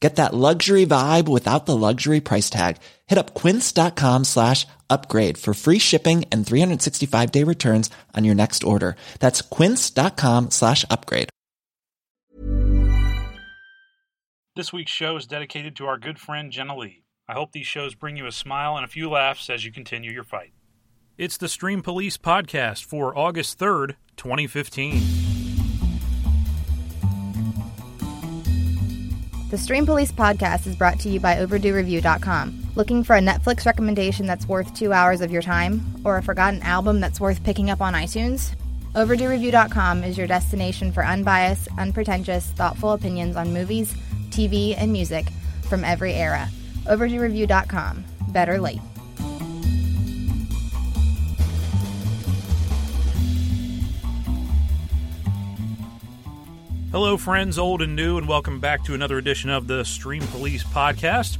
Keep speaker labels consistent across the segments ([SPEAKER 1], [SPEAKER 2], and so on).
[SPEAKER 1] Get that luxury vibe without the luxury price tag. Hit up quince.com slash upgrade for free shipping and 365 day returns on your next order. That's quince.com slash upgrade.
[SPEAKER 2] This week's show is dedicated to our good friend Jenna Lee. I hope these shows bring you a smile and a few laughs as you continue your fight. It's the Stream Police podcast for August 3rd, 2015.
[SPEAKER 3] The Stream Police podcast is brought to you by OverdueReview.com. Looking for a Netflix recommendation that's worth two hours of your time, or a forgotten album that's worth picking up on iTunes? OverdueReview.com is your destination for unbiased, unpretentious, thoughtful opinions on movies, TV, and music from every era. OverdueReview.com. Better late.
[SPEAKER 2] Hello, friends, old and new, and welcome back to another edition of the Stream Police podcast.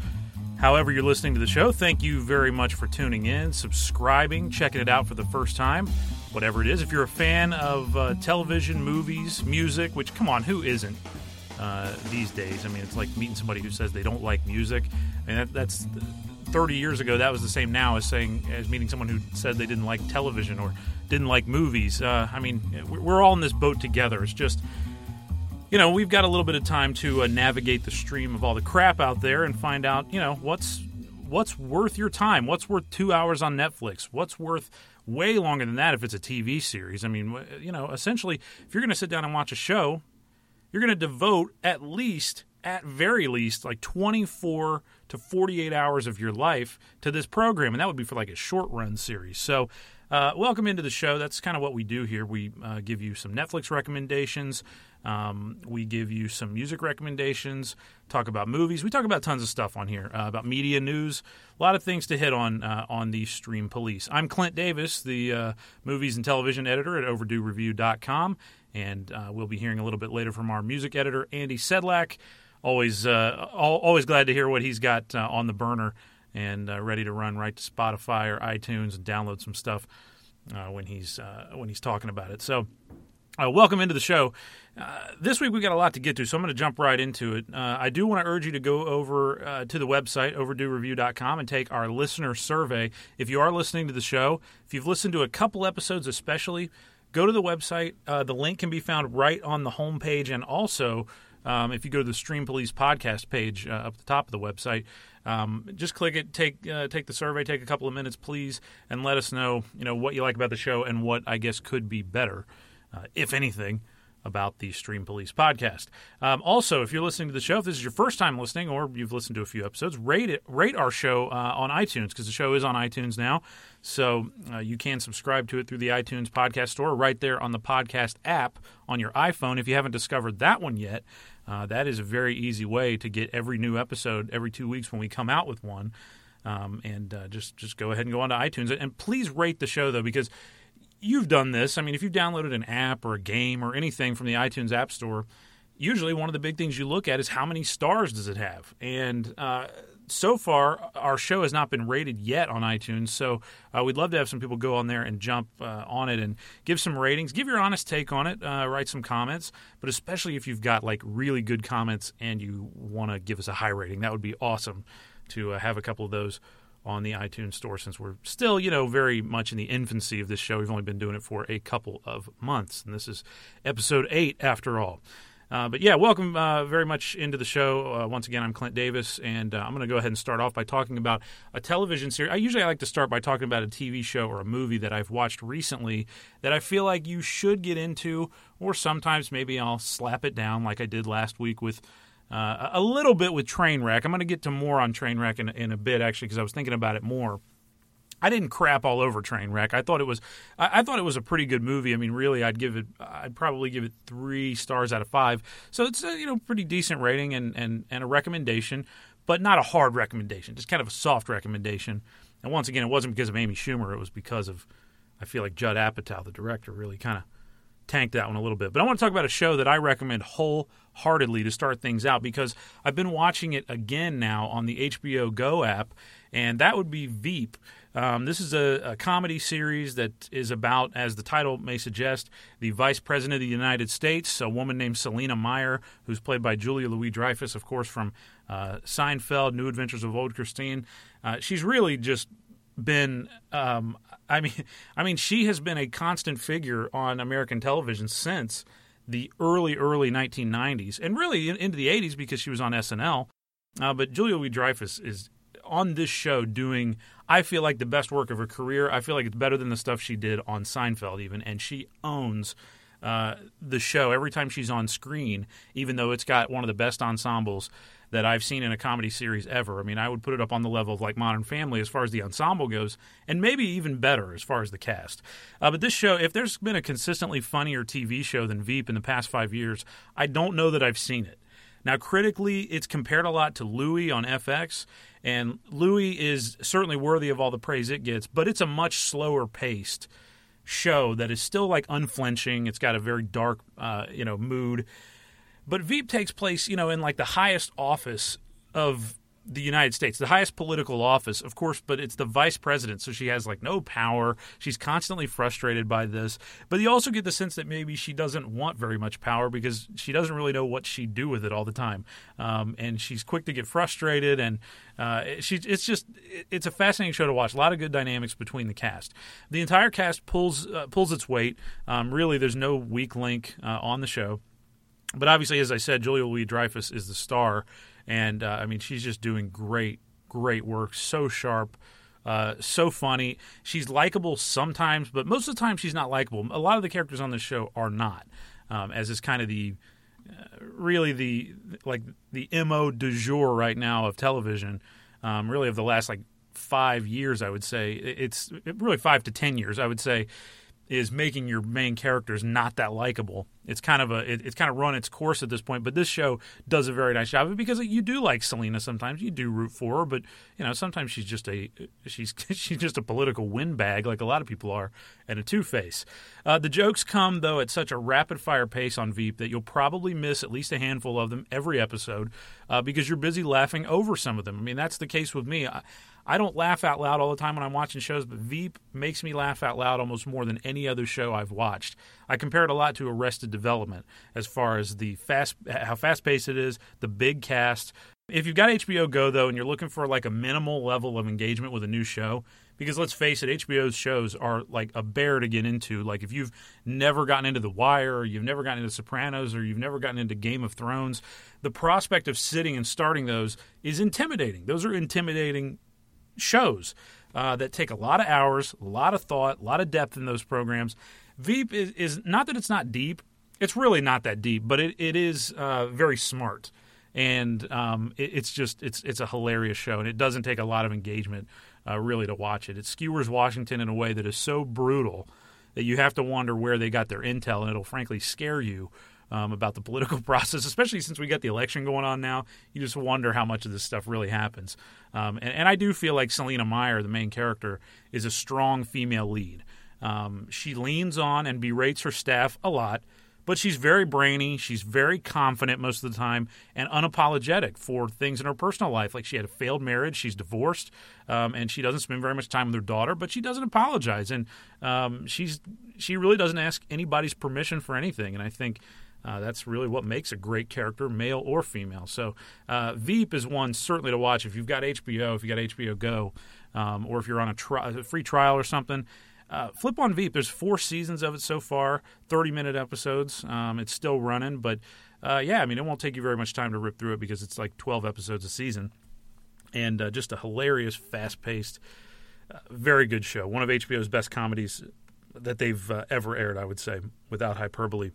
[SPEAKER 2] However, you're listening to the show, thank you very much for tuning in, subscribing, checking it out for the first time, whatever it is. If you're a fan of uh, television, movies, music, which, come on, who isn't uh, these days? I mean, it's like meeting somebody who says they don't like music. Mean, that, that's 30 years ago, that was the same now as saying, as meeting someone who said they didn't like television or didn't like movies. Uh, I mean, we're all in this boat together. It's just you know, we've got a little bit of time to uh, navigate the stream of all the crap out there and find out, you know, what's what's worth your time. What's worth two hours on Netflix? What's worth way longer than that if it's a TV series? I mean, you know, essentially, if you're going to sit down and watch a show, you're going to devote at least, at very least, like 24 to 48 hours of your life to this program, and that would be for like a short run series. So. Uh, welcome into the show. That's kind of what we do here. We uh, give you some Netflix recommendations. Um, we give you some music recommendations, talk about movies. We talk about tons of stuff on here, uh, about media news, a lot of things to hit on uh, on the Stream Police. I'm Clint Davis, the uh, movies and television editor at OverdueReview.com, and uh, we'll be hearing a little bit later from our music editor, Andy Sedlak. Always, uh, always glad to hear what he's got uh, on the burner and ready to run right to Spotify or iTunes and download some stuff when he's when he's talking about it. So. Uh, welcome into the show. Uh, this week we got a lot to get to, so I'm going to jump right into it. Uh, I do want to urge you to go over uh, to the website, overduereview.com, and take our listener survey. If you are listening to the show, if you've listened to a couple episodes especially, go to the website. Uh, the link can be found right on the homepage, and also um, if you go to the Stream Police podcast page uh, up the top of the website, um, just click it, take take the survey, take a couple of minutes, please, and let us know you know what you like about the show and what I guess could be better uh, if anything, about the Stream Police podcast. Um, also, if you're listening to the show, if this is your first time listening or you've listened to a few episodes, rate it, rate our show uh, on iTunes because the show is on iTunes now. So uh, you can subscribe to it through the iTunes podcast store right there on the podcast app on your iPhone. If you haven't discovered that one yet, uh, that is a very easy way to get every new episode every two weeks when we come out with one. Um, and uh, just just go ahead and go on to iTunes and please rate the show though because you've done this. I mean, if you've downloaded an app or a game or anything from the iTunes App Store, usually one of the big things you look at is how many stars does it have. And uh, so far, our show has not been rated yet on iTunes. So uh, we'd love to have some people go on there and jump uh, on it and give some ratings, give your honest take on it, uh, write some comments. But especially if you've got like really good comments and you want to give us a high rating, that would be awesome to uh, have a couple of those on the iTunes store since we're still, you know, very much in the infancy of this show. We've only been doing it for a couple of months, and this is episode eight after all. Uh, but yeah, welcome uh, very much into the show. Uh, once again, I'm Clint Davis, and uh, I'm going to go ahead and start off by talking about a television series. I usually like to start by talking about a TV show or a movie that I've watched recently that I feel like you should get into, or sometimes maybe I'll slap it down like I did last week with. Uh, a little bit with Trainwreck. I'm going to get to more on Trainwreck in, in a bit, actually, because I was thinking about it more. I didn't crap all over Trainwreck. I thought it was, I, I, thought it was a pretty good movie. I mean, really, I'd give it, I'd probably give it three stars out of five. So it's a you know pretty decent rating and and and a recommendation, but not a hard recommendation. Just kind of a soft recommendation. And once again, it wasn't because of Amy Schumer. It was because of, I feel like Judd Apatow, the director, really kind of tanked that one a little bit. But I want to talk about a show that I recommend wholeheartedly to start things out because I've been watching it again now on the HBO Go app, and that would be Veep. Um, this is a, a, comedy series that is about, as the title may suggest, the Vice President of the United States, a woman named Selina Meyer, who's played by Julia Louis Dreyfus, of course, from uh, Seinfeld, New Adventures of Old Christine. Uh, she's really just been um, I mean I mean she has been a constant figure on American television since the early early 1990s and really into the 80s because she was on SNL uh, but Julia Louis Dreyfus is on this show doing I feel like the best work of her career. I feel like it's better than the stuff she did on Seinfeld even and she owns uh, the show every time she's on screen even though it's got one of the best ensembles that I've seen in a comedy series ever. I mean, I would put it up on the level of like Modern Family as far as the ensemble goes, and maybe even better as far as the cast. Uh, but this show, if there's been a consistently funnier TV show than Veep in the past five years, I don't know that I've seen it. Now, critically, it's compared a lot to Louie on FX, and Louie is certainly worthy of all the praise it gets, but it's a much slower paced show that is still like unflinching. It's got a very dark, uh, you know, mood. But Veep takes place, you know, in like the highest office of the United States, the highest political office, of course, but it's the vice president. So she has like no power. She's constantly frustrated by this. But you also get the sense that maybe she doesn't want very much power because she doesn't really know what she'd do with it all the time. Um, and she's quick to get frustrated. And uh, she, it's just, it's a fascinating show to watch. A lot of good dynamics between the cast. The entire cast pulls, uh, pulls its weight. Um, really, there's no weak link uh, on the show. But obviously, as I said, Julia Louis Dreyfus is the star. And uh, I mean, she's just doing great, great work. So sharp. Uh, so funny. She's likable sometimes, but most of the time she's not likable. A lot of the characters on the show are not, um, as is kind of the uh, really the like the mo du jour right now of television. Um, really, of the last like five years, I would say it's really five to ten years. I would say is making your main characters not that likable. It's kind of a it, it's kind of run its course at this point. But this show does a very nice job of it because you do like Selina sometimes. You do root for her, but you know sometimes she's just a she's she's just a political windbag like a lot of people are, and a two face. Uh, the jokes come though at such a rapid fire pace on Veep that you'll probably miss at least a handful of them every episode uh, because you're busy laughing over some of them. I mean that's the case with me. I, I don't laugh out loud all the time when I'm watching shows, but Veep makes me laugh out loud almost more than any other show I've watched. I compare it a lot to Arrested Development as far as the fast, how fast paced it is, the big cast. If you've got HBO Go though, and you're looking for like a minimal level of engagement with a new show, because let's face it, HBO's shows are like a bear to get into. Like if you've never gotten into The Wire, or you've never gotten into Sopranos, or you've never gotten into Game of Thrones, the prospect of sitting and starting those is intimidating. Those are intimidating shows uh, that take a lot of hours, a lot of thought, a lot of depth in those programs. Veep is, is not that it's not deep; it's really not that deep, but it, it is uh, very smart, and um, it, it's just it's it's a hilarious show, and it doesn't take a lot of engagement uh, really to watch it. It skewers Washington in a way that is so brutal that you have to wonder where they got their intel, and it'll frankly scare you um, about the political process, especially since we got the election going on now. You just wonder how much of this stuff really happens. Um, and, and, I do feel like Selina Meyer, the main character, is a strong female lead. Um, she leans on and berates her staff a lot, but she's very brainy. She's very confident most of the time and unapologetic for things in her personal life. Like she had a failed marriage, she's divorced, um, and she doesn't spend very much time with her daughter, but she doesn't apologize. And um, she's she really doesn't ask anybody's permission for anything. And I think uh, that's really what makes a great character, male or female. So, uh, Veep is one certainly to watch if you've got HBO, if you got HBO Go, um, or if you're on a, tri- a, free trial or something. Uh, Flip on Veep. There's four seasons of it so far, 30 minute episodes. Um, it's still running, but uh, yeah, I mean, it won't take you very much time to rip through it because it's like 12 episodes a season, and uh, just a hilarious, fast paced, uh, very good show. One of HBO's best comedies that they've uh, ever aired, I would say, without hyperbole.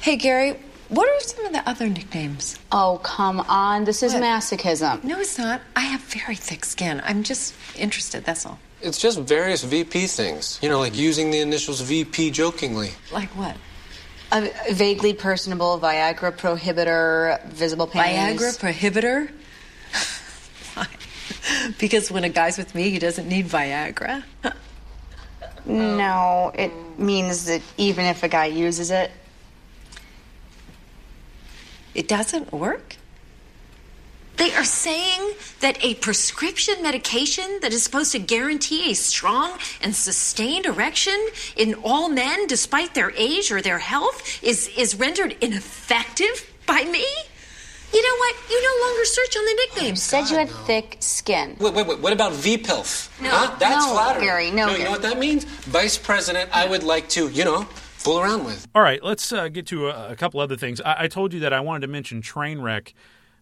[SPEAKER 4] Hey, Gary, what are some of the other nicknames?
[SPEAKER 5] Oh, come on. This is
[SPEAKER 4] What?
[SPEAKER 5] masochism.
[SPEAKER 4] No, it's not. I have very thick skin. I'm just interested, that's all.
[SPEAKER 6] It's just various VP things. You know, like using the initials VP jokingly.
[SPEAKER 4] Like what?
[SPEAKER 5] A vaguely personable Viagra prohibitor, visible panties.
[SPEAKER 4] Viagra prohibitor? Why? because when a guy's with me, he doesn't need Viagra.
[SPEAKER 5] No, it means that even if a guy uses it,
[SPEAKER 4] It doesn't work?
[SPEAKER 7] They are saying that a prescription medication that is supposed to guarantee a strong and sustained erection in all men, despite their age or their health, is, is rendered ineffective by me? You know what? You no longer search on the nicknames.
[SPEAKER 5] said you had thick skin.
[SPEAKER 6] Wait, wait, wait. What about VPILF?
[SPEAKER 5] No,
[SPEAKER 6] huh? That's
[SPEAKER 5] no,
[SPEAKER 6] flattering.
[SPEAKER 5] Gary, no,
[SPEAKER 6] You
[SPEAKER 5] Gary.
[SPEAKER 6] know what that means? Vice President, I would like to, you know, fool around with.
[SPEAKER 2] All right, let's uh, get to a, a couple other things. I, I told you that I wanted to mention Trainwreck.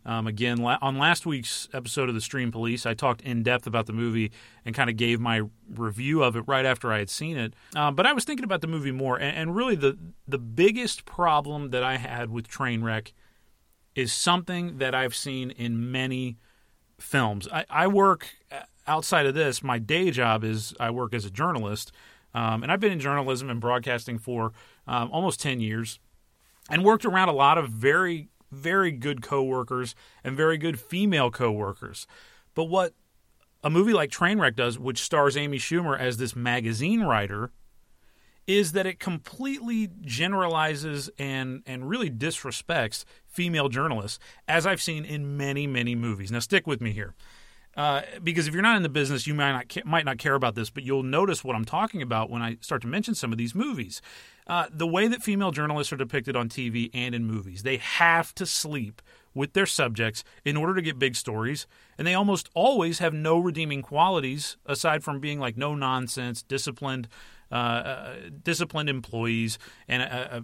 [SPEAKER 2] Um, again, la- on last week's episode of the Stream Police, I talked in depth about the movie and kind of gave my review of it right after I had seen it. Um, but I was thinking about the movie more, and, and really the the biggest problem that I had with Trainwreck is something that I've seen in many films. I, I work uh, outside of this. My day job is I work as a journalist, um, and I've been in journalism and broadcasting for um, almost ten years, and worked around a lot of very, very good coworkers and very good female coworkers. But what a movie like Trainwreck does, which stars Amy Schumer as this magazine writer, is that it completely generalizes and and really disrespects female journalists, as I've seen in many many movies. Now, stick with me here, uh, because if you're not in the business, you might not might not care about this, but you'll notice what I'm talking about when I start to mention some of these movies. Uh, the way that female journalists are depicted on TV and in movies, they have to sleep with their subjects in order to get big stories, and they almost always have no redeeming qualities aside from being like no nonsense, disciplined, uh, uh, disciplined employees, and a,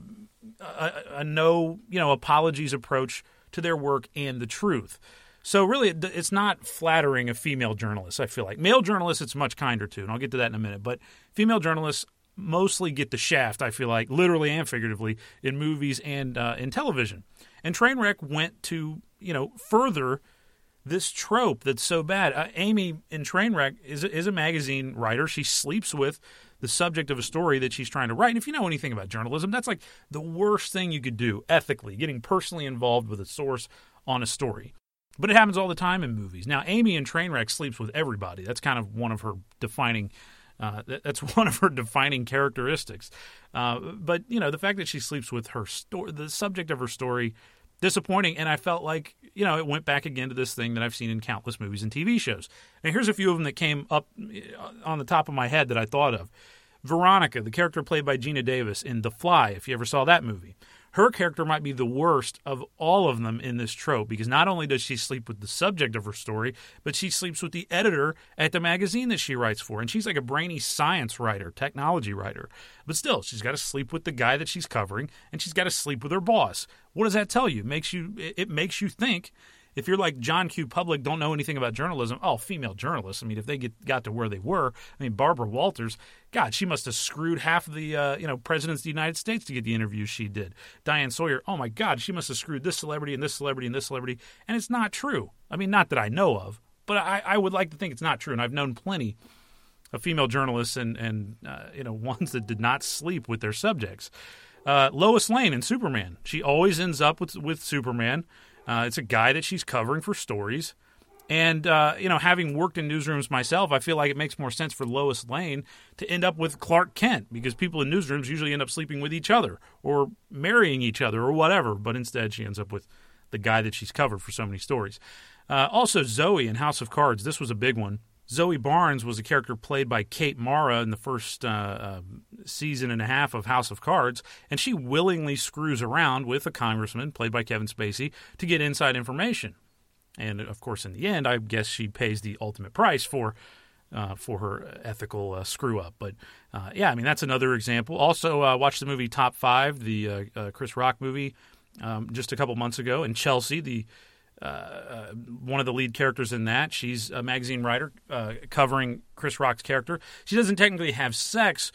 [SPEAKER 2] a, a, a no you know apologies approach to their work and the truth. So really, it's not flattering of female journalists. I feel like male journalists, it's much kinder to, and I'll get to that in a minute. But female journalists mostly get the shaft. I feel like literally and figuratively in movies and uh, in television. And Trainwreck went to you know further this trope that's so bad. Uh, Amy in Trainwreck is is a magazine writer. She sleeps with the subject of a story that she's trying to write. And if you know anything about journalism, that's like the worst thing you could do ethically, getting personally involved with a source on a story. But it happens all the time in movies. Now, Amy in Trainwreck sleeps with everybody. That's kind of one of her defining. Uh, that's one of her defining characteristics. Uh, but you know, the fact that she sleeps with her story, the subject of her story, disappointing. And I felt like you know it went back again to this thing that I've seen in countless movies and TV shows. And here's a few of them that came up uh, on the top of my head that I thought of. Veronica, the character played by Geena Davis in The Fly, if you ever saw that movie. Her character might be the worst of all of them in this trope because not only does she sleep with the subject of her story, but she sleeps with the editor at the magazine that she writes for. And she's like a brainy science writer, technology writer. But still, she's got to sleep with the guy that she's covering and she's got to sleep with her boss. What does that tell you? It makes you it makes you think if you're like John Q. Public, don't know anything about journalism, oh, female journalists. I mean, if they get got to where they were, I mean, Barbara Walters, God, she must have screwed half of the uh, you know presidents of the United States to get the interviews she did. Diane Sawyer, oh my God, she must have screwed this celebrity and this celebrity and this celebrity, and it's not true. I mean, not that I know of, but I, I would like to think it's not true, and I've known plenty of female journalists and and uh, you know ones that did not sleep with their subjects. Uh, Lois Lane in Superman, she always ends up with with Superman. Uh, it's a guy that she's covering for stories. And, uh, you know, having worked in newsrooms myself, I feel like it makes more sense for Lois Lane to end up with Clark Kent because people in newsrooms usually end up sleeping with each other or marrying each other or whatever. But instead, she ends up with the guy that she's covered for so many stories. Uh, also, Zoe in House of Cards. This was a big one. Zoe Barnes was a character played by Kate Mara in the first uh, uh, season and a half of House of Cards, and she willingly screws around with a congressman, played by Kevin Spacey, to get inside information. And of course, in the end, I guess she pays the ultimate price for uh, for her ethical uh, screw up. But uh, yeah, I mean that's another example. Also, uh, watched the movie Top Five, the uh, uh, Chris Rock movie, um, just a couple months ago, and Chelsea, the uh, one of the lead characters in that. She's a magazine writer uh, covering Chris Rock's character. She doesn't technically have sex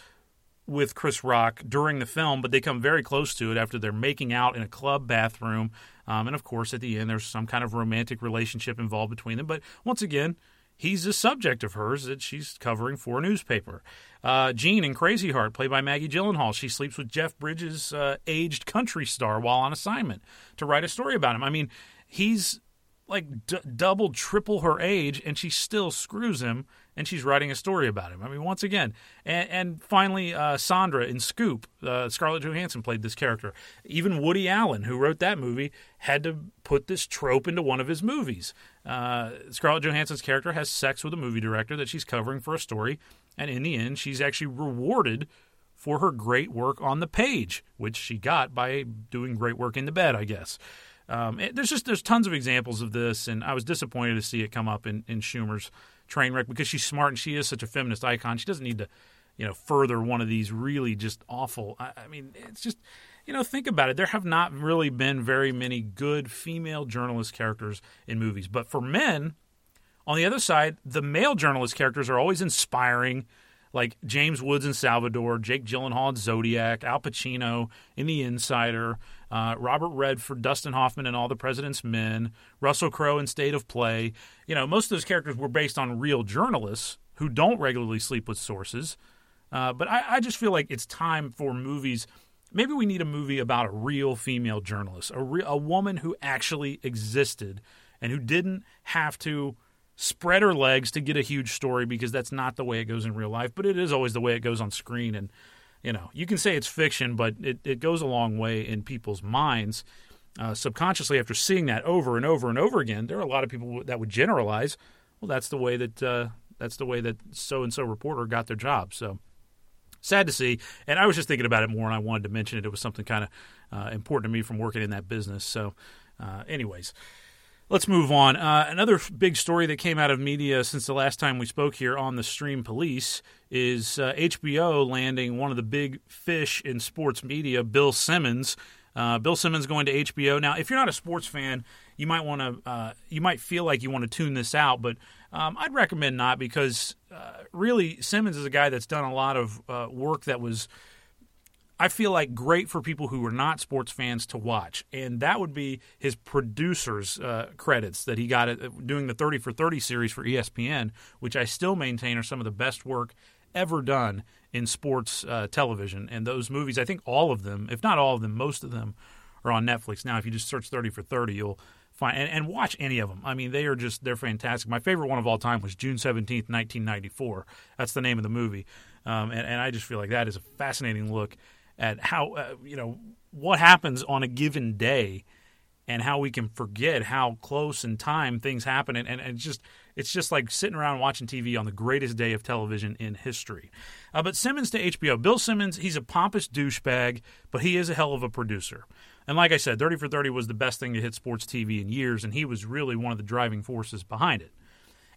[SPEAKER 2] with Chris Rock during the film, but they come very close to it after they're making out in a club bathroom. Um, and of course, at the end, there's some kind of romantic relationship involved between them. But once again, he's a subject of hers that she's covering for a newspaper. Uh, Jean in Crazy Heart, played by Maggie Gyllenhaal, she sleeps with Jeff Bridges' uh, aged country star while on assignment to write a story about him. I mean, he's like d- double, triple her age, and she still screws him, and she's writing a story about him. I mean, once again, and, and finally, uh, Sandra in Scoop, uh, Scarlett Johansson played this character. Even Woody Allen, who wrote that movie, had to put this trope into one of his movies. Uh, Scarlett Johansson's character has sex with a movie director that she's covering for a story, and in the end, she's actually rewarded for her great work on the page, which she got by doing great work in the bed, I guess. Um, it, there's just there's tons of examples of this, and I was disappointed to see it come up in, in Schumer's train wreck because she's smart and she is such a feminist icon. She doesn't need to, you know, further one of these really just awful. I, I mean, it's just you know, think about it. There have not really been very many good female journalist characters in movies, but for men, on the other side, the male journalist characters are always inspiring like James Woods in Salvador, Jake Gyllenhaal in Zodiac, Al Pacino in The Insider, uh, Robert Redford, Dustin Hoffman and All the President's Men, Russell Crowe in State of Play. You know, most of those characters were based on real journalists who don't regularly sleep with sources. Uh, but I, I, just feel like it's time for movies. Maybe we need a movie about a real female journalist, a, re- a woman who actually existed and who didn't have to spread her legs to get a huge story because that's not the way it goes in real life, but it is always the way it goes on screen. And, you know, you can say it's fiction, but it, it goes a long way in people's minds. Uh, subconsciously, after seeing that over and over and over again, there are a lot of people that would generalize, well, that's the way that uh, that's the way that so and so reporter got their job. So sad to see. And I was just thinking about it more, and I wanted to mention it. It was something kind of uh, important to me from working in that business. So, uh, anyways. Let's move on. Uh, another big story that came out of media since the last time we spoke here on the Stream Police is uh, HBO landing one of the big fish in sports media, Bill Simmons. Uh, Bill Simmons going to HBO. Now, if you're not a sports fan, you might want to, uh, you might feel like you want to tune this out, but um, I'd recommend not because uh, really Simmons is a guy that's done a lot of uh, work that was I feel like great for people who are not sports fans to watch, and that would be his producers' uh, credits that he got at, doing the Thirty for Thirty series for ESPN, which I still maintain are some of the best work ever done in sports uh, television. And those movies, I think all of them, if not all of them, most of them are on Netflix now. If you just search Thirty for Thirty, you'll find and, and watch any of them. I mean, they are just they're fantastic. My favorite one of all time was June seventeenth, nineteen ninety four. That's the name of the movie, um, and, and I just feel like that is a fascinating look at how uh, you know what happens on a given day and how we can forget how close in time things happen and, and, and just it's just like sitting around watching TV on the greatest day of television in history. Uh, but Simmons to HBO. Bill Simmons, he's a pompous douchebag, but he is a hell of a producer. And like I said, 30 for 30 was the best thing to hit sports TV in years, and he was really one of the driving forces behind it.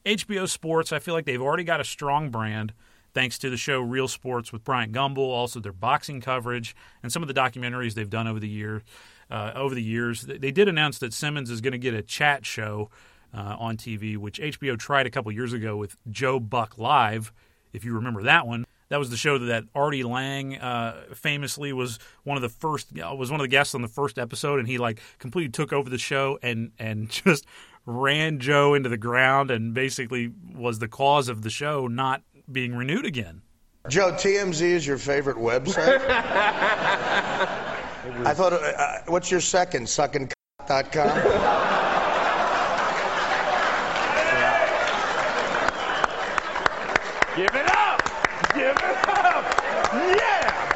[SPEAKER 2] HBO Sports, I feel like they've already got a strong brand thanks to the show Real Sports with Bryant Gumbel, also their boxing coverage and some of the documentaries they've done over the year. Uh, over the years, they did announce that Simmons is going to get a chat show uh, on TV, which HBO tried a couple years ago with Joe Buck Live, if you remember that one. That was the show that Artie Lange uh, famously was one of the first was one of the guests on the first episode, and he like completely took over the show and and just ran Joe into the ground and basically was the cause of the show not being renewed again.
[SPEAKER 8] Joe, TMZ is your favorite website? I thought, uh, uh, what's your second? Sucking.com?
[SPEAKER 9] Give it up! Give it up! Yeah!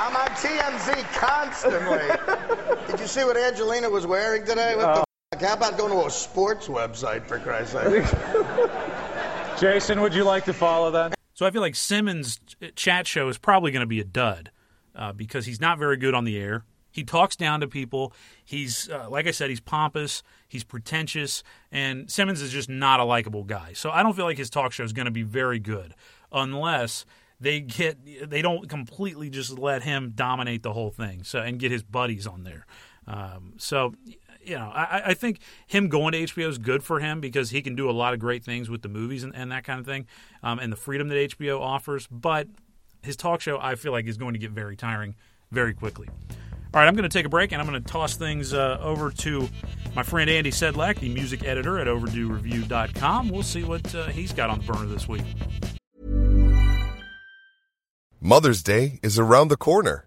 [SPEAKER 8] I'm on TMZ constantly. Did you see what Angelina was wearing today? What the f- How about going to a sports website, for Christ's sake?
[SPEAKER 9] Jason, would you like to follow that?
[SPEAKER 2] So I feel like Simmons' chat show is probably going to be a dud uh, because he's not very good on the air. He talks down to people. He's uh, like I said, he's pompous, he's pretentious, and Simmons is just not a likable guy. So I don't feel like his talk show is going to be very good unless they get they don't completely just let him dominate the whole thing. So and get his buddies on there. Um, so you know, I, I, think him going to HBO is good for him because he can do a lot of great things with the movies and, and that kind of thing, um, and the freedom that HBO offers. But his talk show, I feel like, is going to get very tiring very quickly. All right, I'm going to take a break and I'm going to toss things uh, over to my friend Andy Sedlak, the music editor at OverdueReview.com. We'll see what uh, he's got on the burner this week.
[SPEAKER 10] Mother's Day is around the corner.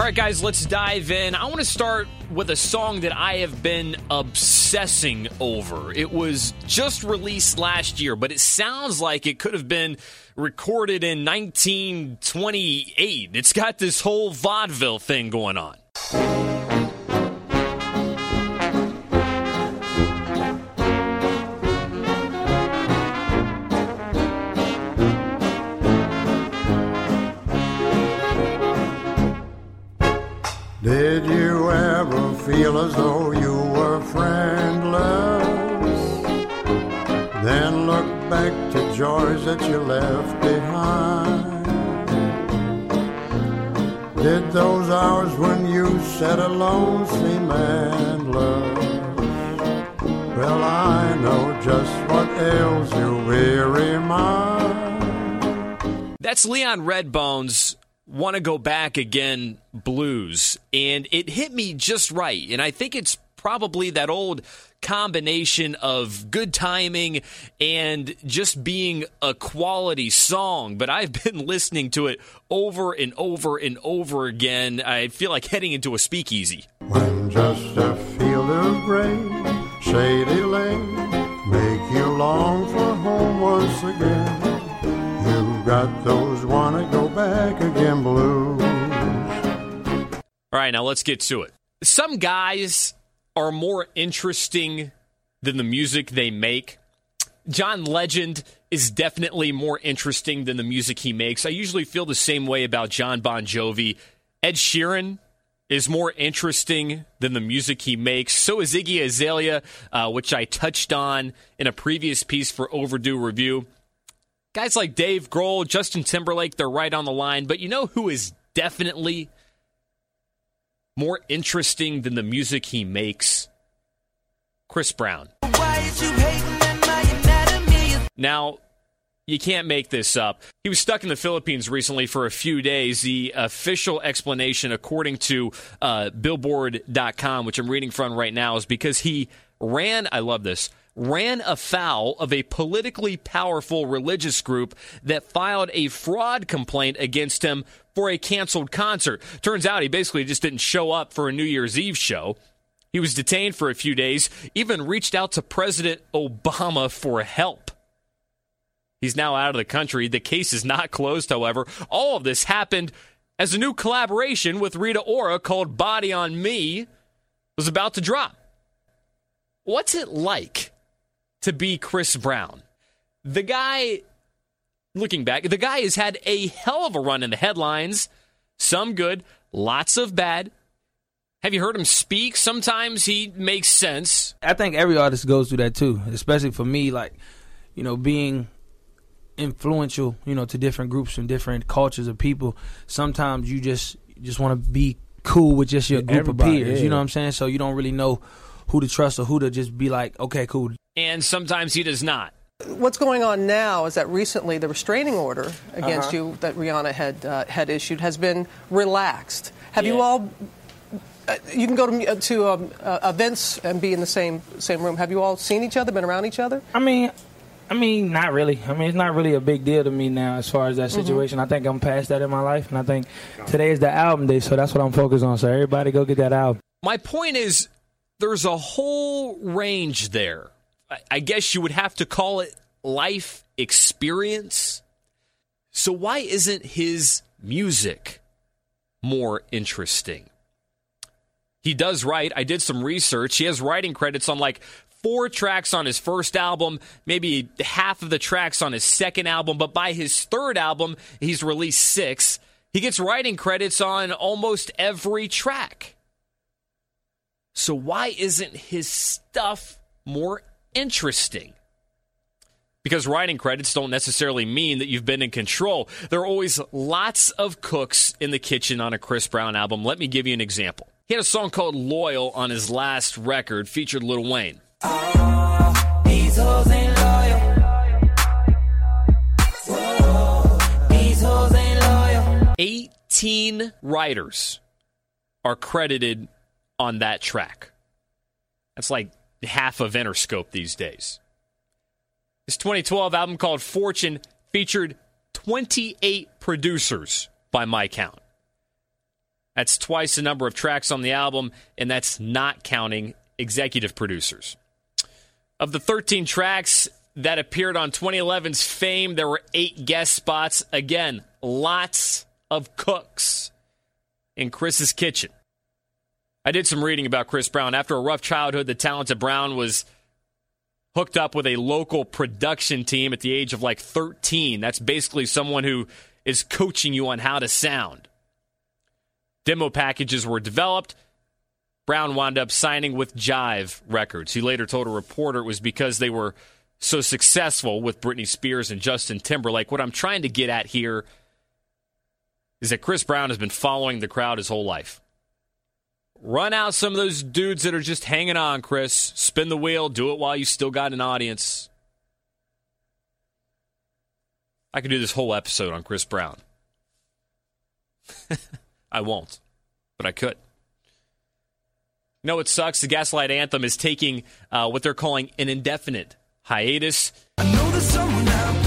[SPEAKER 11] All right, guys, let's dive in. I want to start with a song that I have been obsessing over. It was just released last year, but it sounds like it could have been recorded in 1928. It's got this whole vaudeville thing going on.
[SPEAKER 12] Feel as though you were friendless? Then look back to joys that you left behind. Did those hours when you sat alone seem endless? Well, I know just what ails you, weary mind.
[SPEAKER 11] That's Leon Redbone's want to go back again blues. And it hit me just right. And i think it's probably that old combination of good timing and just being a quality song. But i've been listening to it over and over and over again. I feel like heading into a speakeasy.
[SPEAKER 12] When just a field of grain shady lane make you long for home once again got those wanna go back again blues.
[SPEAKER 11] All right, now let's get to it. Some guys are more interesting than the music they make. John Legend is definitely more interesting than the music he makes. I usually feel the same way about Jon Bon Jovi. Ed Sheeran is more interesting than the music he makes. So is Iggy Azalea, uh, which I touched on in a previous piece for Overdue Review. Guys like Dave Grohl, Justin Timberlake, they're right on the line. But you know who is definitely more interesting than the music he makes? Chris Brown. Now, you can't make this up. He was stuck in the Philippines recently for a few days. The official explanation, according to uh, Billboard.com, which I'm reading from right now, is because he ran, I love this, ran afoul of a politically powerful religious group that filed a fraud complaint against him for a canceled concert. Turns out he basically just didn't show up for a New Year's Eve show. He was detained for a few days, even reached out to President Obama for help. He's now out of the country. The case is not closed, however. All of this happened as a new collaboration with Rita Ora called Body on Me was about to drop. What's it like to be Chris Brown? The guy, looking back, the guy has had a hell of a run in the headlines. Some good, lots of bad. Have you heard him speak? Sometimes he makes sense.
[SPEAKER 13] I think every artist goes through that too, especially for me, like, you know, being influential, you know, to different groups and different cultures of people. Sometimes you just just want to be cool with just your
[SPEAKER 14] Yeah,
[SPEAKER 13] group of peers.
[SPEAKER 14] yeah.
[SPEAKER 13] You know what I'm saying? So you don't really know who to trust or who to just be like, okay, cool.
[SPEAKER 11] And sometimes he does not.
[SPEAKER 15] What's going on now is that recently the restraining order against
[SPEAKER 13] Uh-huh.
[SPEAKER 15] you that Rihanna had uh, had issued has been relaxed. Have you all? Uh, you can go to to um, uh, events and be in the same same room. Have you all seen each other? Been around each other?
[SPEAKER 13] I mean, I mean, not really. I mean, it's not really a big deal to me now as far as that
[SPEAKER 15] Mm-hmm.
[SPEAKER 13] situation. I think I'm past that in my life, and I think today is the album day, so that's what I'm focused on. So everybody, go get that album.
[SPEAKER 11] My point is, there's a whole range there. I- guess you would have to call it life experience. So, why isn't his music more interesting? He does write. I did some research. He has writing credits on like four tracks on his first album, maybe half of the tracks on his second album, but by his third album, he's released six. He gets writing credits on almost every track. So why isn't his stuff more interesting? Because writing credits don't necessarily mean that you've been in control. There are always lots of cooks in the kitchen on a Chris Brown album. Let me give you an example. He had a song called Loyal on his last record, featured Lil Wayne.
[SPEAKER 14] These hoes ain't loyal. These hoes ain't loyal.
[SPEAKER 11] 18 writers are credited on that track. That's like half of Interscope these days. His 2012 album called Fortune featured 28 producers by my count. That's twice the number of tracks on the album, and that's not counting executive producers. Of the 13 tracks that appeared on 2011's Fame, there were eight guest spots. Again, lots of cooks in Chris's kitchen. I did some reading about Chris Brown. After a rough childhood, the talented Brown was hooked up with a local production team at the age of like 13. That's basically someone who is coaching you on how to sound. Demo packages were developed. Brown wound up signing with Jive Records. He later told a reporter it was because they were so successful with Britney Spears and Justin Timberlake. What I'm trying to get at here is that Chris Brown has been following the crowd his whole life. Run out some of those dudes that are just hanging on, Chris. Spin the wheel, do it while you still got an audience. I could do this whole episode on Chris Brown. I won't, but I could. You know what sucks? The Gaslight Anthem is taking uh, what they're calling an indefinite hiatus.
[SPEAKER 14] I know there's someone out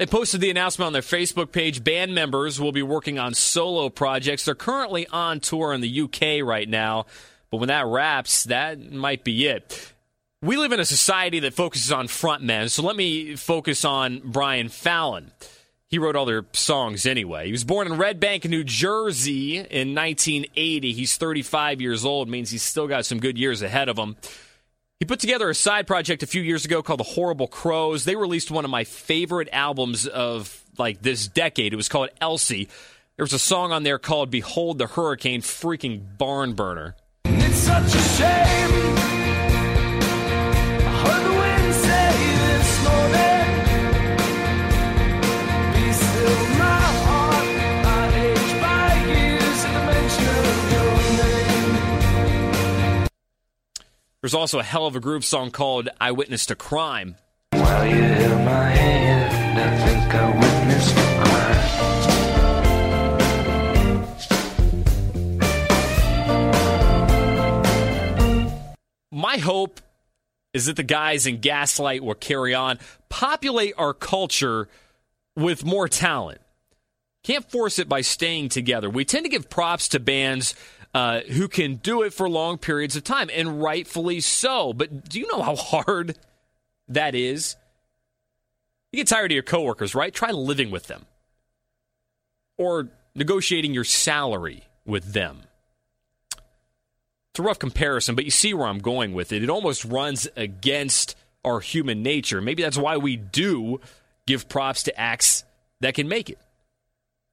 [SPEAKER 11] They posted the announcement on their Facebook page. Band members will be working on solo projects. They're currently on tour in the UK right now, but when that wraps, that might be it. We live in a society that focuses on frontmen, so let me focus on Brian Fallon. He wrote all their songs anyway. He was born in Red Bank, New Jersey in 1980. He's 35 years old, means he's still got some good years ahead of him. He put together a side project a few years ago called The Horrible Crowes. They released one of my favorite albums of like this decade. It was called Elsie. There was a song on there called Behold the Hurricane, freaking barn burner. There's also a hell of a groove song called I Witnessed a Crime.
[SPEAKER 14] While you held my hand, I think I witnessed a crime.
[SPEAKER 11] My hope is that the guys in Gaslight will carry on, populate our culture with more talent. Can't force it by staying together. We tend to give props to bands uh, who can do it for long periods of time, and rightfully so. But do you know how hard that is? You get tired of your coworkers, right? Try living with them or negotiating your salary with them. It's a rough comparison, but you see where I'm going with it. It almost runs against our human nature. Maybe that's why we do give props to acts that can make it.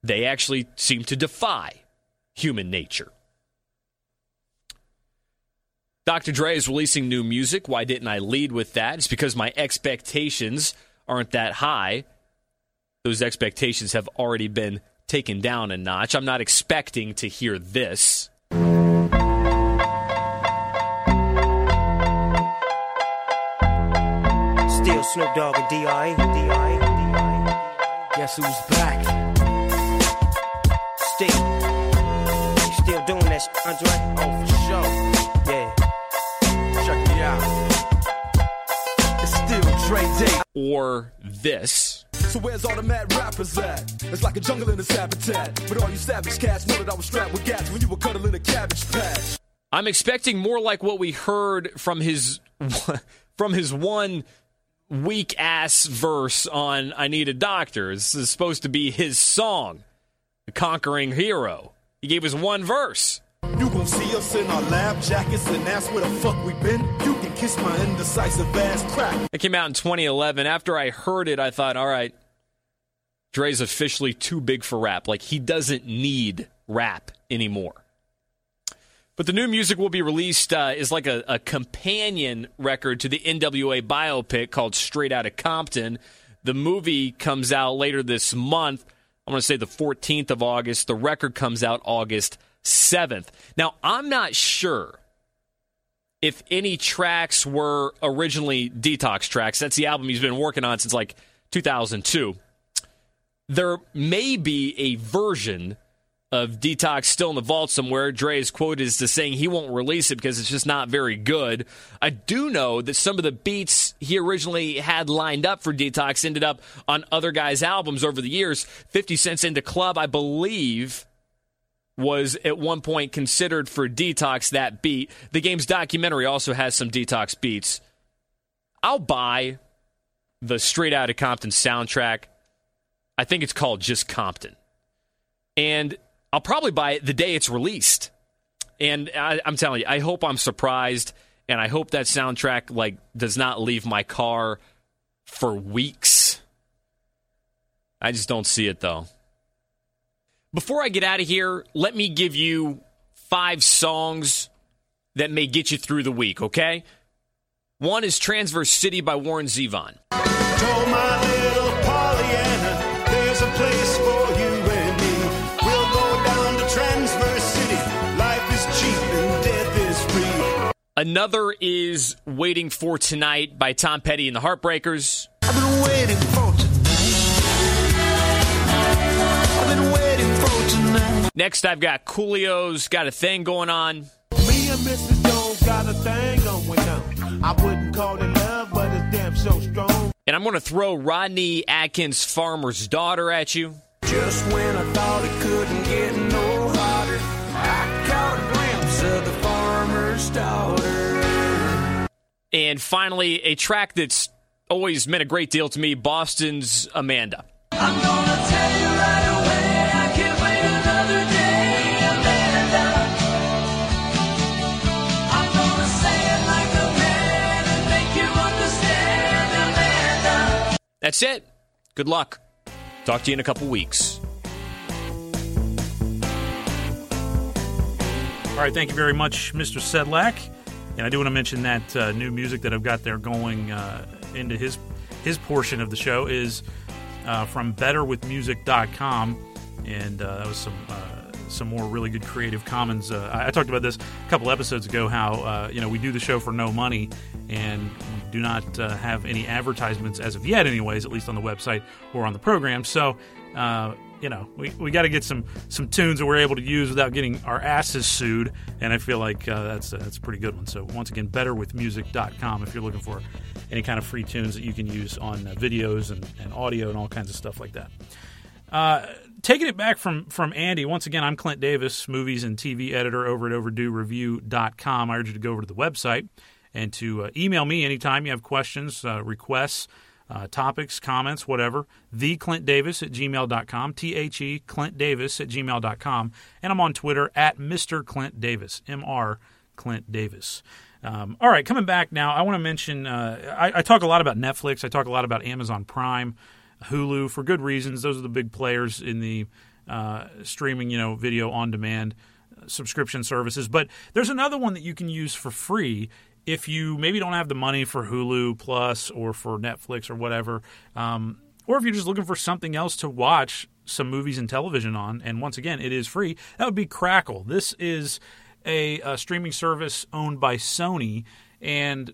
[SPEAKER 11] They actually seem to defy human nature. Dr. Dre is releasing new music. Why didn't I lead with that? It's because my expectations aren't that high. Those expectations have already been taken down a notch. I'm not expecting to hear this.
[SPEAKER 16] Still Snoop Dogg and D.I. Guess who's back? Still. Still doing that, sh- Andre? Oh, for sure.
[SPEAKER 14] Dre Day.
[SPEAKER 11] Or this.
[SPEAKER 14] So where's all the mad rappers at? It's like a jungle in its habitat. But all you savage cats know that I was strapped with gas when you were cuddling a cabbage patch.
[SPEAKER 11] I'm expecting more like what we heard from his from his one weak ass verse on "I Need a Doctor." This is supposed to be his song, "The Conquering Hero." He gave us one verse.
[SPEAKER 14] You gon' see us in our lab jackets, and that's where the fuck we been. You kiss my indecisive ass crack.
[SPEAKER 11] It came out in 2011. After I heard it, I thought, all right, Dre's officially too big for rap. Like, he doesn't need rap anymore. But the new music will be released uh, is like a, a companion record to the NWA biopic called Straight Outta Compton. The movie comes out later this month. I'm going to say the 14th of August. The record comes out August 7th. Now, I'm not sure if any tracks were originally Detox tracks. That's the album he's been working on since like 2002. There may be a version of Detox still in the vault somewhere. Dre's quote is to saying he won't release it because it's just not very good. I do know that some of the beats he originally had lined up for Detox ended up on other guys' albums over the years. 50 Cent's In da Club, I believe, was at one point considered for Detox that beat. The game's documentary also has some Detox beats. I'll buy the Straight Outta Compton soundtrack. I think it's called just Compton. And I'll probably buy it the day it's released. And I, I'm telling you, I hope I'm surprised, and I hope that soundtrack like does not leave my car for weeks. I just don't see it though. Before I get out of here, let me give you five songs that may get you through the week, okay? One is Transverse City by Warren Zevon.
[SPEAKER 14] Told my little Pollyanna, there's a place for you and me. We'll go down to Transverse City. Life is cheap and death is free.
[SPEAKER 11] Another is Waiting for Tonight by Tom Petty and the Heartbreakers. Next, I've got Coolio's Got a Thing Going On.
[SPEAKER 14] Me and Mrs. Jones got a thing going on. I wouldn't call it love, but it's damn so strong.
[SPEAKER 11] And I'm going to throw Rodney Atkins' Farmer's Daughter at you.
[SPEAKER 14] Just when I thought it couldn't get no hotter, I caught a glimpse of the farmer's daughter.
[SPEAKER 11] And finally, a track that's always meant a great deal to me Boston's Amanda.
[SPEAKER 14] I'm gonna tell you right
[SPEAKER 11] That's it. Good luck. Talk to you in a couple weeks.
[SPEAKER 2] All right, thank you very much, Mr. Sedlak. And I do want to mention that uh, new music that I've got there going uh, into his his portion of the show is uh, from BetterWithMusic.com, and uh, that was some uh, some more really good Creative Commons. Uh, I, I talked about this a couple episodes ago. How uh, you know we do the show for no money, and we do not uh, have any advertisements as of yet, anyways, at least on the website or on the program. So. Uh, you know, we, we got to get some some tunes that we're able to use without getting our asses sued, and I feel like uh, that's a, that's a pretty good one. So once again, betterwithmusic.com if you're looking for any kind of free tunes that you can use on uh, videos and, and audio and all kinds of stuff like that. Uh, taking it back from from Andy, once again, I'm Clint Davis, movies and TV editor over at overduereview.com. I urge you to go over to the website and to uh, email me anytime you have questions, uh, requests, uh, topics, comments, whatever. The Clint Davis at gmail.com, T H E Clint Davis at gmail.com. And I'm on Twitter at Mr. Clint Davis, M R Clint Davis. Um, all right, coming back now, I want to mention uh, I, I talk a lot about Netflix, I talk a lot about Amazon Prime, Hulu for good reasons. Those are the big players in the uh, streaming, you know, video on demand uh, subscription services. But there's another one that you can use for free if you maybe don't have the money for Hulu Plus or for Netflix or whatever, um, or if you're just looking for something else to watch some movies and television on. And once again, it is free. That would be Crackle. This is a, a streaming service owned by Sony, and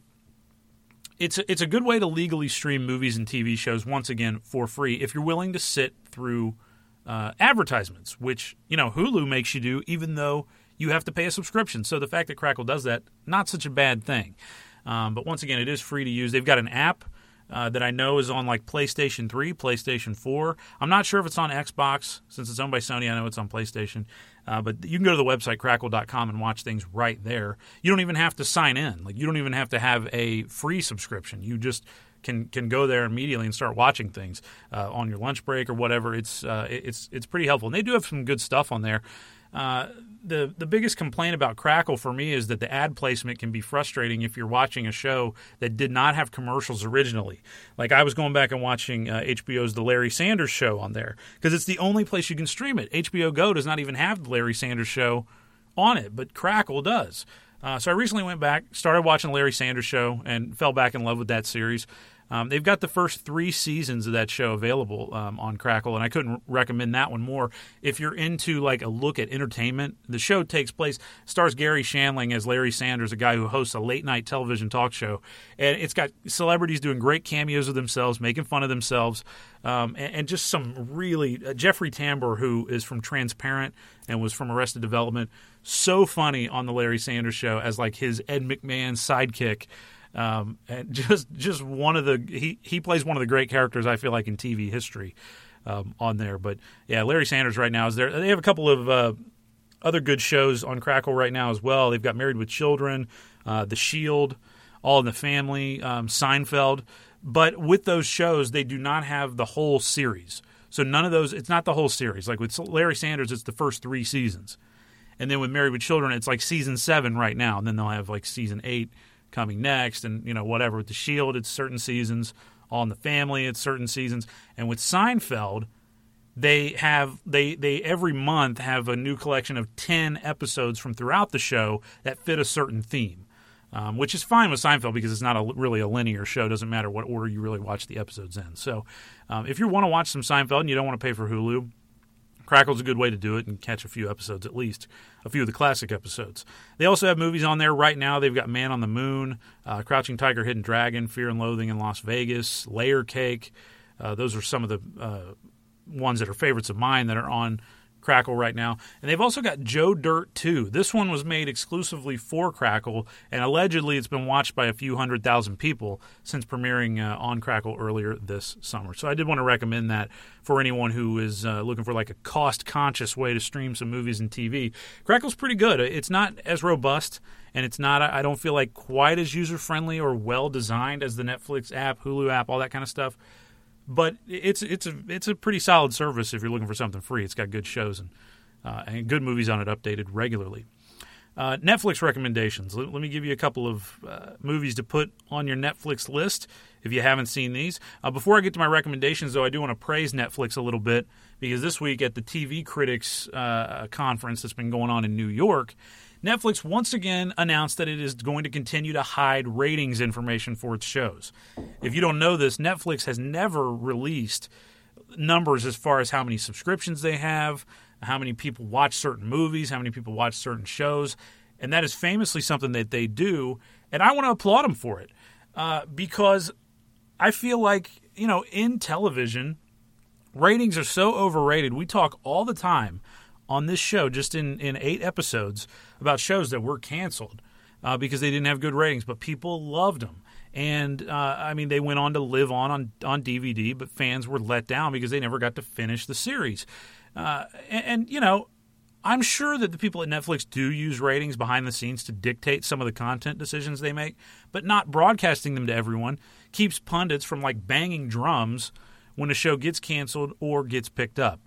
[SPEAKER 2] it's a, it's a good way to legally stream movies and TV shows once again for free if you're willing to sit through uh, advertisements, which you know Hulu makes you do, even though you have to pay a subscription. So the fact that Crackle does that, not such a bad thing. Um, but once again, it is free to use. They've got an app. Uh, that I know is on like PlayStation 3, PlayStation 4. I'm not sure if it's on Xbox since it's owned by Sony. I know it's on PlayStation. Uh, but you can go to the website crackle.com and watch things right there. You don't even have to sign in. Like you don't even have to have a free subscription. You just can can go there immediately and start watching things uh, on your lunch break or whatever. It's uh, it's it's pretty helpful. And they do have some good stuff on there. The the biggest complaint about Crackle for me is that the ad placement can be frustrating if you're watching a show that did not have commercials originally. Like I was going back and watching uh, HBO's The Larry Sanders Show on there because it's the only place you can stream it. HBO Go does not even have the Larry Sanders Show on it, but Crackle does. Uh, so I recently went back, started watching the Larry Sanders Show, and fell back in love with that series. Um, they've got the first three seasons of that show available um, on Crackle, and I couldn't recommend that one more. If you're into like a look at entertainment, the show takes place stars Garry Shandling as Larry Sanders, a guy who hosts a late night television talk show, and it's got celebrities doing great cameos of themselves, making fun of themselves, um, and, and, just some really uh, Jeffrey Tambor, who is from Transparent and was from Arrested Development, so funny on the Larry Sanders show as like his Ed McMahon sidekick. Um, and just just one of the he he plays one of the great characters I feel like in TV history um, on there. But yeah, Larry Sanders right now is there. They have a couple of uh, other good shows on Crackle right now as well. They've got Married with Children, uh, The Shield, All in the Family, um, Seinfeld. But with those shows, they do not have the whole series. So none of those. It's not the whole series. Like with Larry Sanders, it's the first three seasons. And then with Married with Children, it's like season seven right now, and then they'll have like season eight coming next, and you know whatever. With the Shield, it's certain seasons. On the Family, it's certain seasons, and with Seinfeld, they have they they every month have a new collection of ten episodes from throughout the show that fit a certain theme. Um, which is fine with Seinfeld because it's not a, really a linear show. It doesn't matter what order you really watch the episodes in. So, um, if you want to watch some Seinfeld and you don't want to pay for Hulu, Crackle's a good way to do it and catch a few episodes at least, a few of the classic episodes. They also have movies on there right now. They've got Man on the Moon, uh, Crouching Tiger, Hidden Dragon, Fear and Loathing in Las Vegas, Layer Cake. Uh, those are some of the uh, ones that are favorites of mine that are on Crackle right now. And they've also got Joe Dirt 2. This one was made exclusively for Crackle, and allegedly it's been watched by a few hundred thousand people since premiering uh, on Crackle earlier this summer. So I did want to recommend that for anyone who is uh, looking for like a cost conscious way to stream some movies and TV. Crackle's pretty good. It's not as robust and it's not I don't feel like quite as user friendly or well designed as the Netflix app, Hulu app, all that kind of stuff but it's it's a it's a pretty solid service if you're looking for something free. It's got good shows and uh, and good movies on it, updated regularly. Uh, Netflix recommendations. Let, let, me give you a couple of uh, movies to put on your Netflix list if you haven't seen these. Uh, before I get to my recommendations, though, I do want to praise Netflix a little bit because this week at the TV Critics uh, conference that's been going on in New York, Netflix once again announced that it is going to continue to hide ratings information for its shows. If you don't know this, Netflix has never released numbers as far as how many subscriptions they have, how many people watch certain movies, how many people watch certain shows. And that is famously something that they do. And I want to applaud them for it uh, because I feel like, you know, in television, ratings are so overrated. We talk all the time on this show, just in, in eight episodes, about shows that were canceled uh, because they didn't have good ratings, but people loved them. And uh, I mean, they went on to live on, on on DVD, but fans were let down because they never got to finish the series. Uh, and, and, you know, I'm sure that the people at Netflix do use ratings behind the scenes to dictate some of the content decisions they make, but not broadcasting them to everyone keeps pundits from like banging drums when a show gets canceled or gets picked up.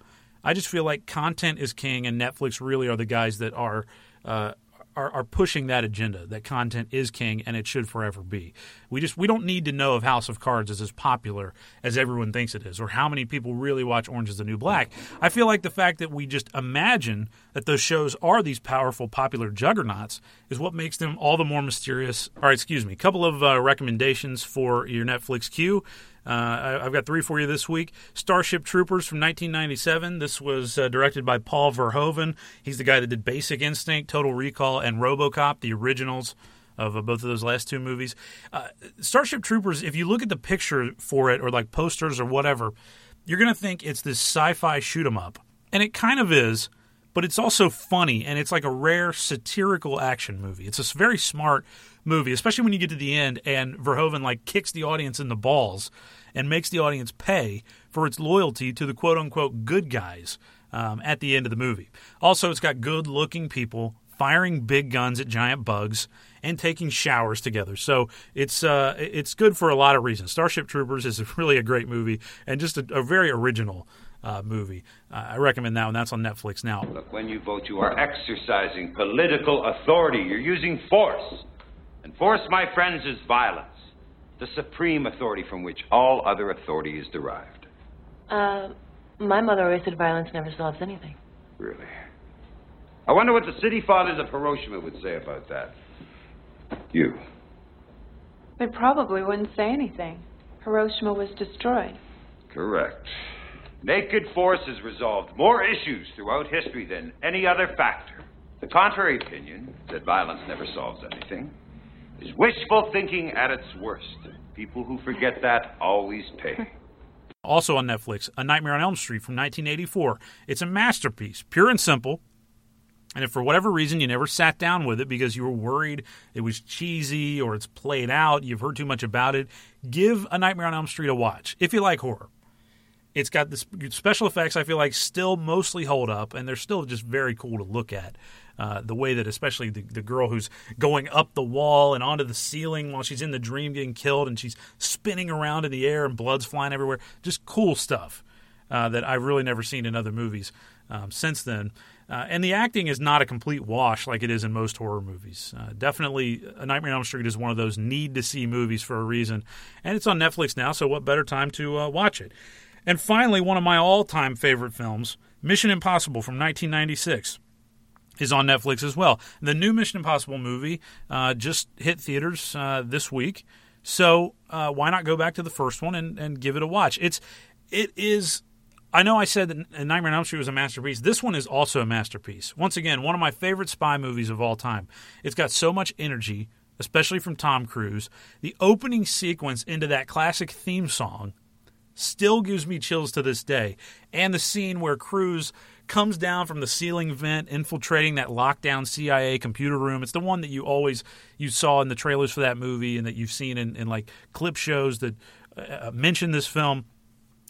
[SPEAKER 2] I just feel like content is king, and Netflix really are the guys that are uh, are, are pushing that agenda that content is king and it should forever be. We just we don't need to know if House of Cards is as popular as everyone thinks it is, or how many people really watch Orange Is the New Black. I feel like the fact that we just imagine that those shows are these powerful, popular juggernauts is what makes them all the more mysterious. All right, excuse me. A couple of uh, recommendations for your Netflix queue. Uh, I, I've got three for you this week. Starship Troopers from 1997. This was uh, directed by Paul Verhoeven. He's the guy that did Basic Instinct, Total Recall, and RoboCop, the originals of uh, both of those last two movies. Uh, Starship Troopers, if you look at the picture for it or like posters or whatever, you're going to think it's this sci-fi shoot 'em up, and it kind of is. But it's also funny, and it's like a rare satirical action movie. It's a very smart movie, especially when you get to the end and Verhoeven like kicks the audience in the balls and makes the audience pay for its loyalty to the quote unquote good guys um, at the end of the movie. Also, it's got good looking people firing big guns at giant bugs and taking showers together. So it's uh, it's good for a lot of reasons. Starship Troopers is really a great movie and just a, a very original uh, movie. Uh, I recommend that one. That's on Netflix now.
[SPEAKER 17] Look, when you vote, you are exercising political authority. You're using force. And force, my friends, is violence, the supreme authority from which all other authority is derived.
[SPEAKER 18] Uh, my mother always said violence never solves anything.
[SPEAKER 17] Really? I wonder what the city fathers of Hiroshima would say about that. You.
[SPEAKER 19] They probably wouldn't say anything. Hiroshima was destroyed.
[SPEAKER 17] Correct. Naked force has resolved more issues throughout history than any other factor. The contrary opinion, that violence never solves anything, is wishful thinking at its worst. People who forget that always pay.
[SPEAKER 2] Also on Netflix, A Nightmare on Elm Street from 1984. It's a masterpiece, pure and simple. And if for whatever reason you never sat down with it because you were worried it was cheesy or it's played out, you've heard too much about it, give A Nightmare on Elm Street a watch if you like horror. It's got the special effects I feel like still mostly hold up, and they're still just very cool to look at. Uh, the way that, especially the, the girl who's going up the wall and onto the ceiling while she's in the dream getting killed, and she's spinning around in the air and blood's flying everywhere. Just cool stuff uh, that I've really never seen in other movies um, since then. Uh, and the acting is not a complete wash like it is in most horror movies. Uh, definitely, A Nightmare on Elm Street is one of those need to see movies for a reason. And it's on Netflix now, so what better time to uh, watch it? And finally, one of my all time favorite films, Mission Impossible from 1996 is on Netflix as well. The new Mission Impossible movie uh, just hit theaters uh, this week, so uh, why not go back to the first one and, and give it a watch? It's it is. I know I said that Nightmare on Elm Street was a masterpiece. This one is also a masterpiece. Once again, one of my favorite spy movies of all time. It's got so much energy, especially from Tom Cruise. The opening sequence into that classic theme song still gives me chills to this day. And the scene where Cruise comes down from the ceiling vent, infiltrating that lockdown CIA computer room. It's the one that you always you saw in the trailers for that movie, and that you've seen in, in like clip shows that uh, mention this film.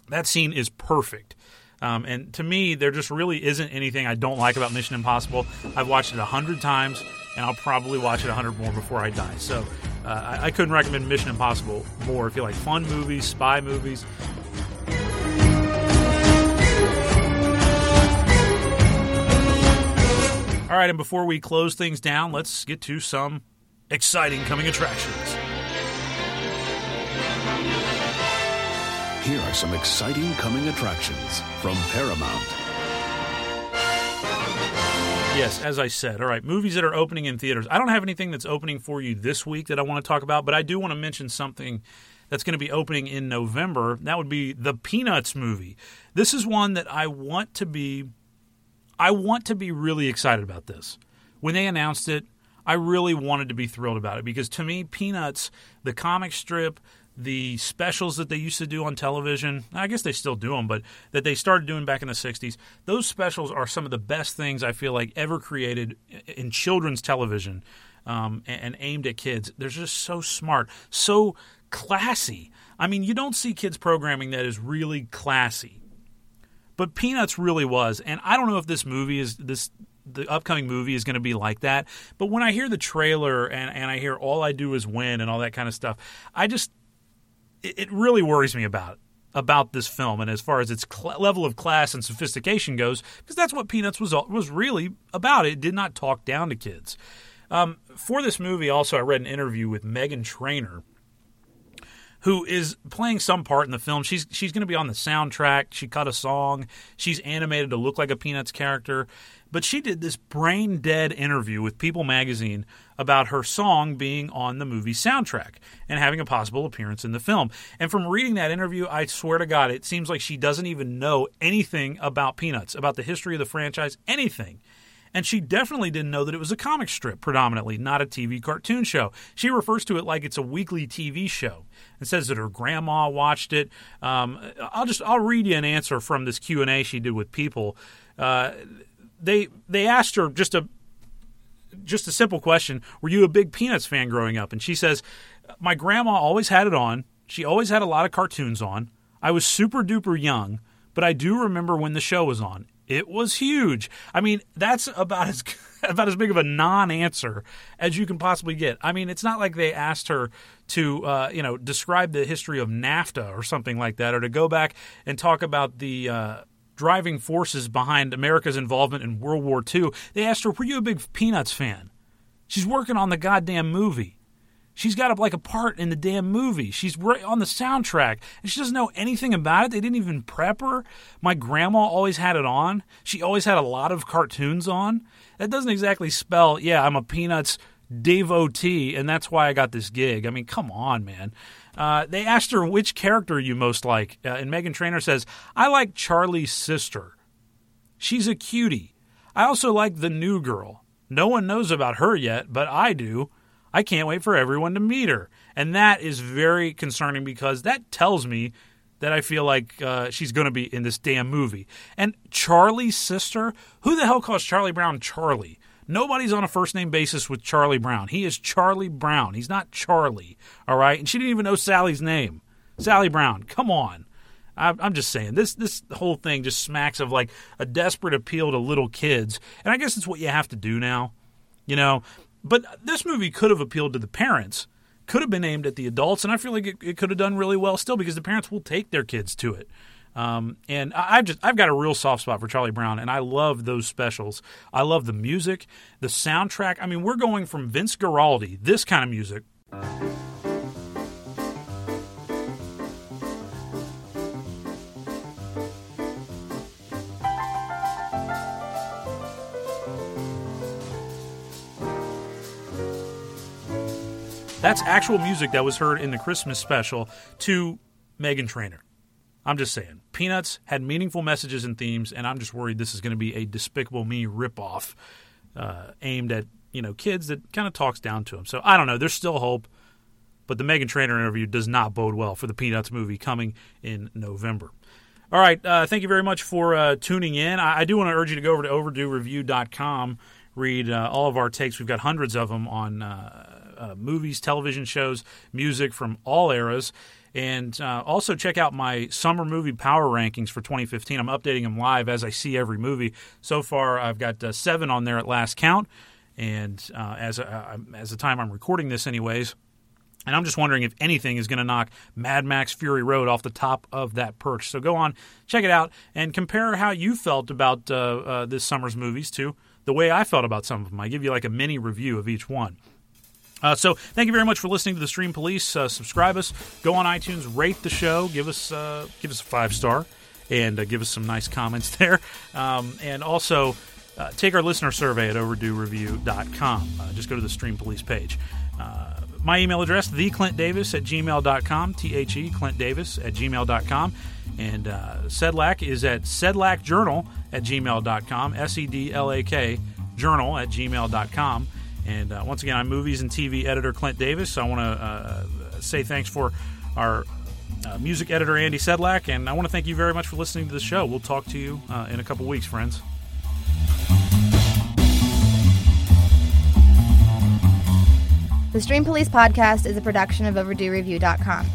[SPEAKER 2] That scene is perfect. Um, and to me, there just really isn't anything I don't like about Mission Impossible. I've watched it a hundred times, and I'll probably watch it a hundred more before I die. So uh, I, I couldn't recommend Mission Impossible more if you like fun movies, spy movies. All right, and before we close things down, let's get to some exciting coming attractions.
[SPEAKER 20] Here are some exciting coming attractions from Paramount.
[SPEAKER 2] Yes, as I said. All right, movies that are opening in theaters. I don't have anything that's opening for you this week that I want to talk about, but I do want to mention something that's going to be opening in November. That would be the Peanuts movie. This is one that I want to be I want to be really excited about this. When they announced it, I really wanted to be thrilled about it because to me, Peanuts, the comic strip, the specials that they used to do on television, I guess they still do them, but that they started doing back in the 60s, those specials are some of the best things I feel like ever created in children's television um, and, aimed at kids. They're just so smart, so classy. I mean, you don't see kids programming that is really classy. But Peanuts really was, and I don't know if this movie is this the upcoming movie is going to be like that. But when I hear the trailer and, and I hear all I do is win and all that kind of stuff, I just it, really worries me about about this film and as far as its cl- level of class and sophistication goes, because that's what Peanuts was was really about. It did not talk down to kids. Um, for this movie, also, I read an interview with Meghan Trainor, who is playing some part in the film. She's she's going to be on the soundtrack. She cut a song. She's animated to look like a Peanuts character. But she did this brain dead interview with People magazine about her song being on the movie soundtrack and having a possible appearance in the film. And from reading that interview, I swear to God, it seems like she doesn't even know anything about Peanuts, about the history of the franchise, anything. And she definitely didn't know that it was a comic strip predominantly, not a TV cartoon show. She refers to it like it's a weekly TV show and says that her grandma watched it. Um, I'll just I'll read you an answer from this Q and A she did with people. Uh, they they asked her just a just a simple question: Were you a big Peanuts fan growing up? And she says, "My grandma always had it on. She always had a lot of cartoons on. I was super duper young, but I do remember when the show was on. It was huge. I mean, that's about as about as big of a non-answer as you can possibly get. I mean, it's not like they asked her to, uh, you know, describe the history of NAFTA or something like that, or to go back and talk about the uh, driving forces behind America's involvement in World War II. They asked her, "Were you a big Peanuts fan?" She's working on the goddamn movie. She's got like a part in the damn movie. She's on the soundtrack, and she doesn't know anything about it. They didn't even prep her. My grandma always had it on. She always had a lot of cartoons on. That doesn't exactly spell, yeah, I'm a Peanuts devotee, and that's why I got this gig. I mean, come on, man. Uh, they asked her which character you most like, uh, and Meghan Trainor says, I like Charlie's sister. She's a cutie. I also like the new girl. No one knows about her yet, but I do. I can't wait for everyone to meet her. And that is very concerning because that tells me that I feel like uh, she's going to be in this damn movie. And Charlie's sister? Who the hell calls Charlie Brown Charlie? Nobody's on a first name basis with Charlie Brown. He is Charlie Brown. He's not Charlie, all right? And she didn't even know Sally's name. Sally Brown, come on. I'm just saying this this whole thing just smacks of like a desperate appeal to little kids, and I guess it's what you have to do now, you know. But this movie could have appealed to the parents, could have been aimed at the adults, and I feel like it, it could have done really well still because the parents will take their kids to it. Um, and I've just I've got a real soft spot for Charlie Brown, and I love those specials. I love the music, the soundtrack. I mean, we're going from Vince Guaraldi, this kind of music. That's actual music that was heard in the Christmas special to Meghan Trainor. I'm just saying. Peanuts had meaningful messages and themes, and I'm just worried this is going to be a Despicable Me ripoff uh, aimed at you know kids that kind of talks down to them. So I don't know. There's still hope, but the Meghan Trainor interview does not bode well for the Peanuts movie coming in November. All right. Uh, thank you very much for uh, tuning in. I, I do want to urge you to go over to overduereview.com, read uh, all of our takes. We've got hundreds of them on uh, uh, movies, television shows, music from all eras. And uh, also check out my summer movie power rankings for 2015. I'm updating them live as I see every movie. So far, I've got uh, seven on there at last count, and uh, as uh, as the time I'm recording this, anyways. And I'm just wondering if anything is going to knock Mad Max Fury Road off the top of that perch. So go on, check it out, and compare how you felt about uh, uh, this summer's movies to the way I felt about some of them. I give you like a mini review of each one. Uh, so thank you very much for listening to the Stream Police. Uh, subscribe us, go on iTunes, rate the show, give us uh, give us a five star, and uh, give us some nice comments there. Um, and also uh, take our listener survey at overduereview.com. Uh, just go to the Stream Police page. Uh, my email address, theclintdavis at gmail.com, T-H-E, Clint Davis at gmail.com. And uh, Sedlak is at sedlakjournal at gmail.com, S-E-D-L-A-K, journal at gmail.com. And uh, once again, I'm movies and TV editor Clint Davis. I want to uh, say thanks for our uh, music editor Andy Sedlak, and I want to thank you very much for listening to the show. We'll talk to you uh, in a couple weeks, friends.
[SPEAKER 21] The Stream Police podcast is a production of OverdueReview.com.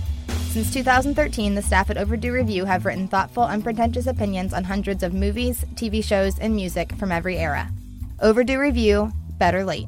[SPEAKER 21] Since 2013, the staff at Overdue Review have written thoughtful, unpretentious opinions on hundreds of movies, TV shows, and music from every era. Overdue Review, better late.